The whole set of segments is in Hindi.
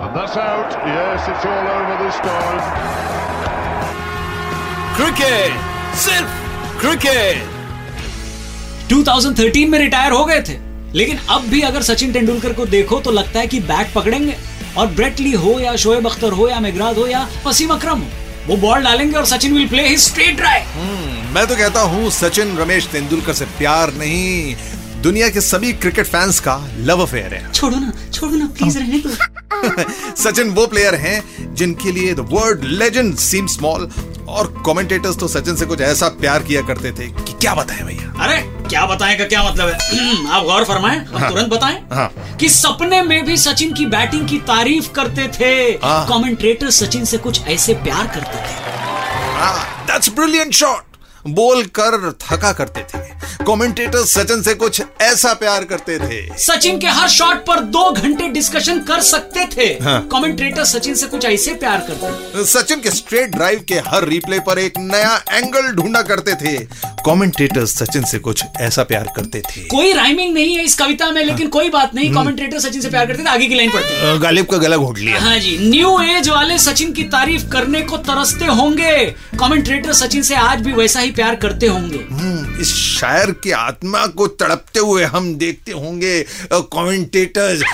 And that's out. Yes, it's all over this time. Cricket सिर्फ़ क्रिकेट 2013 में रिटायर हो गए थे। लेकिन अब भी अगर सचिन तेंदुलकर को देखो तो लगता है कि बैट पकड़ेंगे। और ब्रेटली हो या शोएब अख्तर हो या मेघराज हो या वसीम अकरम हो वो बॉल डालेंगे और Sachin will play his straight drive मैं तो कहता हूँ सचिन रमेश तेंदुलकर से प्यार नहीं। दुनिया के सभी क्रिकेट फैंस का लव अफेयर है। छोड़ो ना छोड़ो ना प्लीज़ रहने दो। सचिन वो प्लेयर हैं जिनके लिए the word legend seem small और कमेंटेटर्स तो सचिन से कुछ ऐसा प्यार किया करते थे कि क्या बताएँ भैया? अरे क्या बताएँ का क्या मतलब है? आप गौर फरमाएँ हम तुरंत बताएँ हाँ। कि सपने में भी सचिन की बैटिंग की तारीफ़ करते थे। हाँ। कमेंटेटर सचिन से कुछ ऐसे प्यार करते थे। दैट्स ब्रिलियंट शॉट बोल कर थका करते थे। कमेंटेटर सचिन से कुछ ऐसा प्यार करते थे। सचिन के हर शॉट पर दो घंटे डिस्कशन कर सकते थे। हाँ। कमेंटेटर सचिन से कुछ ऐसे प्यार करते थे। सचिन के स्ट्रेट ड्राइव के हर रिप्ले पर एक नया एंगल ढूंढा करते थे। कमेंटेटर सचिन से कुछ ऐसा प्यार करते थे। कोई राइमिंग नहीं है इस कविता में लेकिन कोई बात नहीं हम्म। कमेंटेटर सचिन से प्यार करते थे आगे की लाइन पढ़ते गालिब का गला घोट लिया। हाँ जी न्यू एज वाले सचिन की तारीफ़ करने को तरसते होंगे। कमेंटेटर सचिन से आज भी वैसा ही प्यार करते होंगे। हम्म, इस शायर की आत्मा को तड़पते हुए हम देखते होंगे कमेंटेटर्स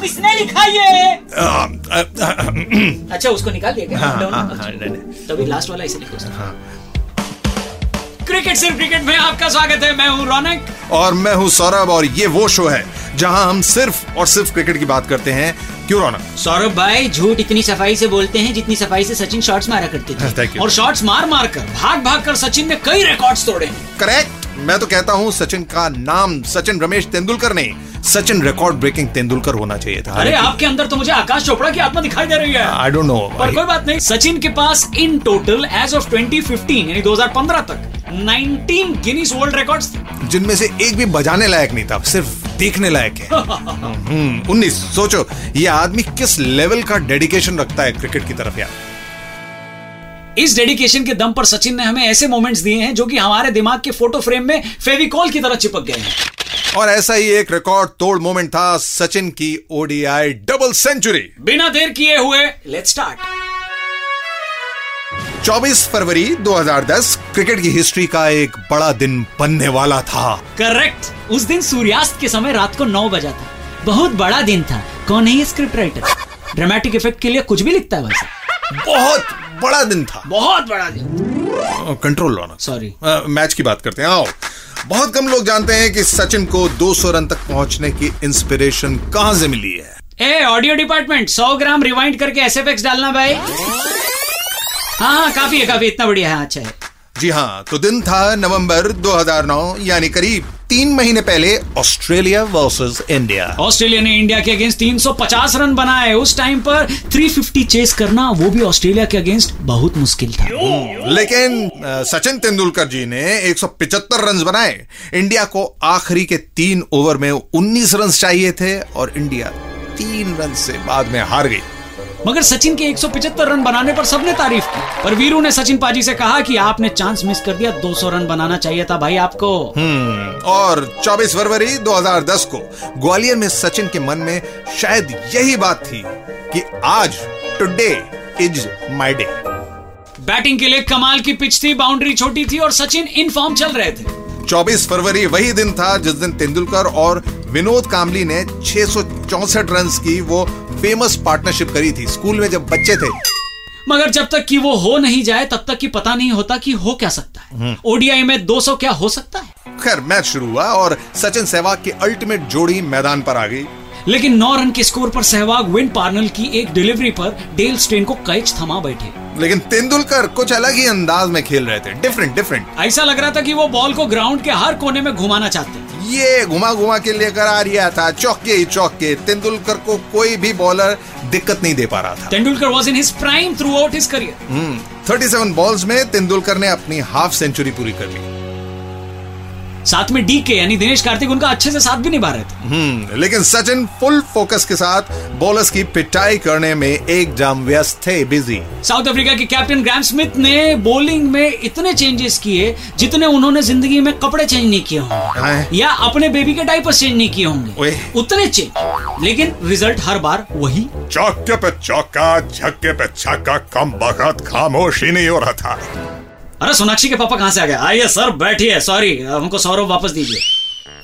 किसने लिखा ये अच्छा उसको निकाल दिया हाँ, हाँ। हाँ। तभी लास्ट वाला इसे लिखो। सर क्रिकेट सिर्फ़ क्रिकेट में आपका स्वागत है। मैं हूँ रौनक। और मैं हूँ सौरभ और ये वो शो है जहाँ हम सिर्फ़ और सिर्फ़ क्रिकेट की बात करते हैं। क्यों रौनक? सौरभ भाई झूठ इतनी सफ़ाई से बोलते हैं जितनी सफ़ाई से सचिन शॉट्स मारा करते थे। you. और शॉट्स मार मार कर भाग भाग कर सचिन ने कई रिकॉर्ड्स तोड़े हैं। करेक्ट मैं तो कहता हूँ सचिन का नाम सचिन रमेश तेंदुलकर नहीं सचिन रिकॉर्ड ब्रेकिंग तेंदुलकर होना चाहिए था। अरे आपके अंदर तो मुझे आकाश चोपड़ा की आत्मा दिखाई दे रही है। आई डोंट नो पर कोई बात नहीं सचिन के पास इन टोटल एज ऑफ़ 2015 यानी 2015 तक 19 गिनीज वर्ल्ड रिकॉर्ड्स जिनमें से एक भी बजाने लायक नहीं था सिर्फ़ देखने लायक है। हम्म, उन्नीस सोचो ये आदमी किस लेवल का डेडिकेशन रखता है क्रिकेट की तरफ़ यार? इस डेडिकेशन के दम पर सचिन ने हमें ऐसे मोमेंट्स दिए हैं जो कि हमारे दिमाग के फ़ोटो फ्रेम में फेविकॉल की तरह चिपक गए हैं। और ऐसा ही एक रिकॉर्ड तोड़ मोमेंट था सचिन की ओडीआई डबल सेंचुरी बिना देर किए हुए लेट्स स्टार्ट 24 फरवरी 2010 क्रिकेट की हिस्ट्री का एक बड़ा दिन बनने वाला था। करेक्ट उस दिन सूर्यास्त के समय रात को नौ बजा था। बहुत बड़ा दिन था। कौन है स्क्रिप्ट राइटर ड्रामेटिक इफ़ेक्ट के लिए कुछ भी लिखता है वैसे। बहुत बड़ा दिन था। बहुत बड़ा दिन। कंट्रोल लो ना। सॉरी मैच की बात करते हैं। आओ। बहुत कम लोग जानते हैं कि सचिन को 200 रन तक पहुँचने की इंस्पिरेशन कहाँ से मिली है? A audio department 100 gram rewind करके SFX डालना भाई। हाँ हाँ काफ़ी है काफ़ी इतना बढ़िया है अच्छा है। जी हाँ तो दिन था नवंबर 2009 यानी करीब तीन महीने पहले ऑस्ट्रेलिया वर्सेस इंडिया। ऑस्ट्रेलिया ने इंडिया के अगेंस्ट 350 रन बनाए। उस टाइम पर 350 चेस करना वो भी ऑस्ट्रेलिया के अगेंस्ट बहुत मुश्किल था। लेकिन सचिन तेंदुलकर जी ने 175 रन बनाए। इंडिया को आखिरी के तीन ओवर में 19 रन चाहिए थे और इंडिया तीन रन से बाद में हार गई। मगर सचिन के 175 रन बनाने पर सबने तारीफ़ की। पर वीरू ने सचिन पाजी से कहा कि आपने चांस मिस कर दिया 200 रन बनाना चाहिए था भाई आपको। हम्म, और 24 फरवरी 2010 को ग्वालियर में सचिन के मन में शायद यही बात थी कि आज today is my day batting के लिए कमाल की पिच थी बाउंड्री छोटी थी और सचिन इन फॉर्म चल रहे थे। 24 फरवरी वही दिन था जिस दिन तेंदुलकर और विनोद कामली ने 664 रन की वो फ़ेमस पार्टनरशिप करी थी। स्कूल में जब बच्चे थे। मगर जब तक कि वो हो नहीं जाए तब तक कि पता नहीं होता कि हो क्या सकता है। ओडीआई में 200 क्या हो सकता है? खैर मैच शुरू हुआ और सचिन सहवाग की अल्टीमेट जोड़ी मैदान पर आ गई। लेकिन नौ रन के स्कोर पर सहवाग विन पार्नल की एक डिलीवरी पर डेल स्टेन को कैच थमा बैठे। लेकिन तेंदुलकर कुछ अलग ही अंदाज में खेल रहे थे। डिफरेंट डिफरेंट ऐसा लग रहा था कि वो बॉल को ग्राउंड के हर कोने में घुमाना चाहते ये घुमा घुमा के लेकर आ रहा था चौके ही चौके। तेंदुलकर को कोई भी बॉलर दिक्कत नहीं दे पा रहा था। Tendulkar was in his prime throughout his career thirty seven balls में तेंदुलकर ने अपनी हाफ़ सेंचुरी पूरी कर ली। साथ में डी के यानी दिनेश कार्तिक उनका अच्छे से साथ भी निभा रहे थे। हम्म लेकिन सचिन फुल फोकस के साथ बॉलर्स की पिटाई करने में एकदम व्यस्त थे बिज़ी साउथ अफ्रीका के कैप्टन ग्राम स्मिथ ने बॉलिंग में इतने चेंजेस किए जितने उन्होंने ज़िंदगी में कपड़े चेंज नहीं किए होंगे। या अपने बेबी के डायपर चेंज नहीं किए होंगे। उतने चेंज लेकिन रिज़ल्ट हर बार वही। चौके पे चौका झक्के पे छक्का कम बखत खामोशी नहीं हो रहा था। अरे सोनाक्षी के पापा कहाँ से आ गए? आइए, सर, बैठिए। सॉरी हमको सौरभ वापस दीजिए।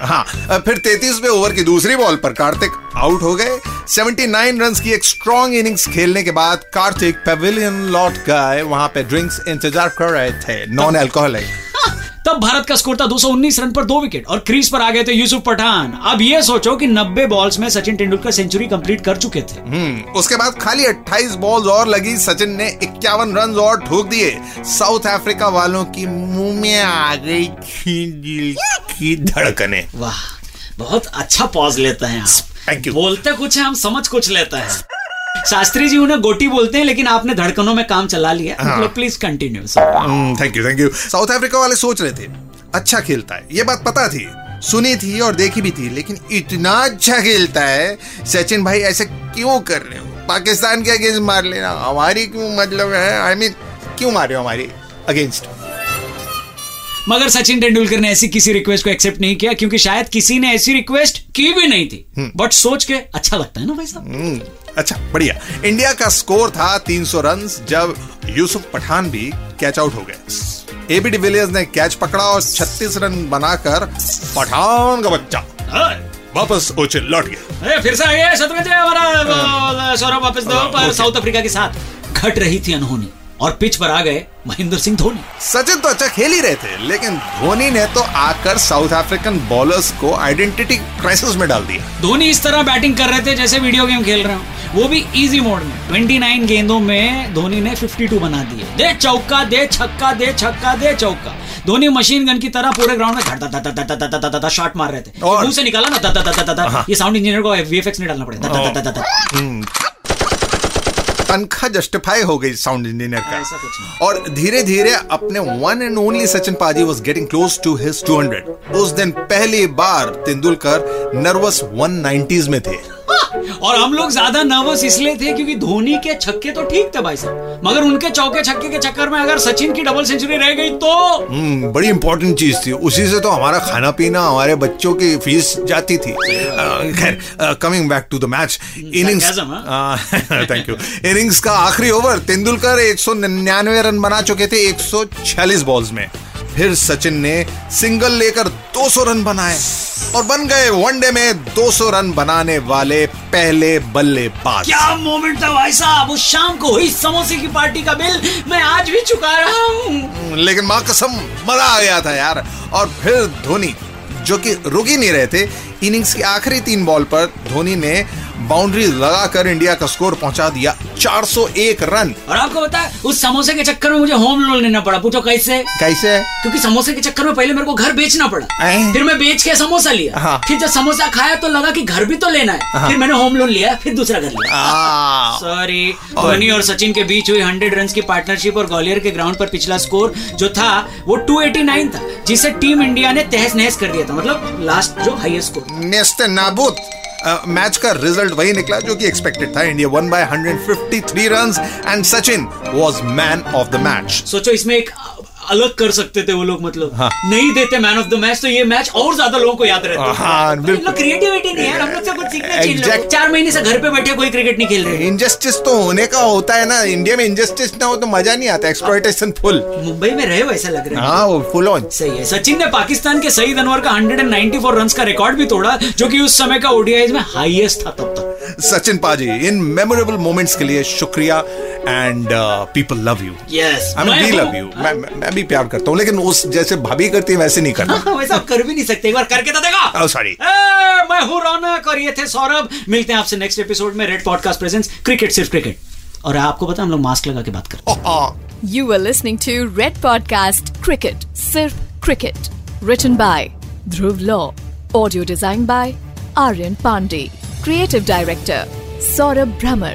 हाँ फिर 33वें ओवर की दूसरी बॉल पर कार्तिक आउट हो गए। 79 रन की एक स्ट्रॉन्ग इनिंग्स खेलने के बाद कार्तिक पेविलियन लौट गए। वहाँ पे ड्रिंक्स इंतज़ार कर रहे थे नॉन अल्कोहलिक तब भारत का स्कोर था 219 रन पर दो विकेट और क्रीज पर आ गए थे यूसुफ पठान। अब ये सोचो कि 90 बॉल्स में सचिन तेंदुलकर सेंचुरी कंप्लीट कर चुके थे। हम्म उसके बाद खाली 28 बॉल्स और लगी सचिन ने इक्यावन रन और ठोक दिए। साउथ अफ्रीका वालों की मुँह में आ गई दिल की धड़कने। वाह बहुत अच्छा पॉज लेते हैं आप। बोलते कुछ है हम समझ कुछ लेते हैं। शास्त्री जी उन्हें गोटी बोलते हैं लेकिन आपने धड़कनों में काम चला लिया मतलब please continue thank you thank you South Africa वाले सोच रहे थे अच्छा खेलता है। ये बात पता थी सुनी थी और देखी भी थी लेकिन इतना अच्छा खेलता है सचिन भाई ऐसे क्यों कर रहे हो? पाकिस्तान के अगेंस्ट मार लेना। हमारी क्यों मतलब है? आई मीन क्यों मार रहे हो हमारी अगेंस्ट मगर सचिन तेंदुलकर ने ऐसी किसी रिक्वेस्ट को एक्सेप्ट नहीं किया क्योंकि शायद किसी ने ऐसी रिक्वेस्ट की भी नहीं थी। बट सोच के अच्छा लगता है ना भाई साहब? अच्छा बढ़िया। इंडिया का स्कोर था 300 रन जब यूसुफ पठान भी कैच आउट हो गए। एबी डिविलियर्स ने कैच पकड़ा और 36 रन बनाकर पठान का बच्चा वापस ओचे लौट गया। फिर से आइए हमारा सौरभ वापस दो पर साउथ अफ्रीका के साथ घट रही थी अनहोनी। और पिच पर आ गए महेंद्र सिंह धोनी सचिन तो अच्छा खेल ही रहे थे लेकिन धोनी ने तो आकर साउथ अफ्रीकन बॉलर्स को आइडेंटिटी क्राइसिस में डाल दिया धोनी इस तरह बैटिंग कर रहे थे जैसे वीडियो गेम खेल रहे हो वो भी इजी मोड में 29 गेंदों में धोनी ने 52 बना दिए दे चौका दे छक्का दे छक्का दे चौका धोनी मशीन गन की तरह पूरे ग्राउंड में शॉट मार रहे थे मुँह से निकाला ना ये साउंड इंजीनियर को वीएफएक्स नहीं डालना पड़ेगा तनख्वाह जस्टिफाई हो गई साउंड इंजीनियर का। और धीरे धीरे अपने one and only Sachin paaji was getting close to his 200 उस दिन पहली बार तेंदुलकर नर्वस 190s में थे। और हम लोग ज़्यादा नर्वस इसलिए थे क्योंकि धोनी के छक्के तो ठीक थे भाई साहब। मगर उनके चौके छक्के के चक्कर में अगर सचिन की डबल सेंचुरी रह गई तो? हम्म, बड़ी इंपॉर्टेंट चीज़ थी। उसी से तो हमारा खाना पीना हमारे बच्चों की फ़ीस जाती थी। खैर coming back to the match innings thank you innings का आखिरी ओवर तेंदुलकर 199 रन बना चुके थे 146 बॉल्स में। फिर सचिन ने सिंगल लेकर 200 रन बनाए और बन गए वनडे में 200 रन बनाने वाले पहले बल्लेबाज। क्या मोमेंट था भाई साहब? उस शाम को हुई समोसे की पार्टी का बिल मैं आज भी चुका रहा हूँ। लेकिन माँ कसम मज़ा आ गया था यार। और फिर धोनी जो कि रुक ही नहीं रहे थे इनिंग्स की आखिरी तीन बॉल पर धोनी ने बाउंड्री लगाकर इंडिया का स्कोर पहुँचा दिया 401 रन। और आपको पता है उस समोसे के चक्कर में मुझे होम लोन लेना पड़ा। पूछो कैसे? कैसे? क्योंकि समोसे के चक्कर में पहले मेरे को घर बेचना पड़ा। ऐं? फिर मैं बेच के समोसा लिया। हाँ। फिर जब समोसा खाया तो लगा कि घर भी तो लेना है। हाँ। फिर मैंने होम लोन लिया फिर दूसरा घर लिया। सॉरी धोनी और सचिन के बीच हुई 100 रन की पार्टनरशिप और ग्वालियर के ग्राउंड पर पिछला स्कोर जो था वो 289 था जिसे टीम इंडिया ने तहस नहस कर दिया था। मतलब लास्ट जो हाईएस्ट स्कोर नेस्ते नाबूद। मैच का रिज़ल्ट वही निकला जो कि एक्सपेक्टेड था। India one by 153 runs and Sachin was man of the match सोचो, इसमें एक अलग कर सकते थे वो लोग मतलब। हाँ। नहीं देते मैन ऑफ़ द मैच तो ये मैच और ज़्यादा लोगों को याद रहता हाँ, तो बिल्कुल। क्रिएटिविटी नहीं है हम लोग से कुछ सीखना चाहिए लोगों चार महीने से घर पे बैठे कोई क्रिकेट नहीं खेल रहे। इनजस्टिस तो होने का होता है ना। इंडिया में इनजस्टिस ना हो तो मज़ा नहीं आता एक्सप्लॉइटेशन फुल मुंबई में रहे हो ऐसा लग रहा है। हाँ वो फुल ऑन सही है। सचिन ने पाकिस्तान के सईद अनवर का 194 रन्स का रिकॉर्ड भी तोड़ा जो की उस समय का ओडीआई में हाईएस्ट था तब तक। सचिन पाजी इन मेमोरेबल मोमेंट्स के लिए शुक्रिया। And people love you yes I mean we love you मैं मैं- भी प्यार करता हूँ लेकिन उस जैसे भाभी करती है वैसे नहीं करता वैसा आप कर भी नहीं सकते एक बार करके तो देखो Oh, sorry. ए, मैं हूँ रौनक और ये थे सौरभ मिलते हैं आपसे नेक्स्ट एपिसोड में रेड पॉडकास्ट प्रेजेंस क्रिकेट सिर्फ़ क्रिकेट और आपको पता है हम लोग मास्क लगा के बात करते हैं You were listening to Red Podcast Cricket, Sirf Cricket. Written by Dhruv Law. Audio designed by Aryan Pandey. Creative Director Saurabh Brahmer.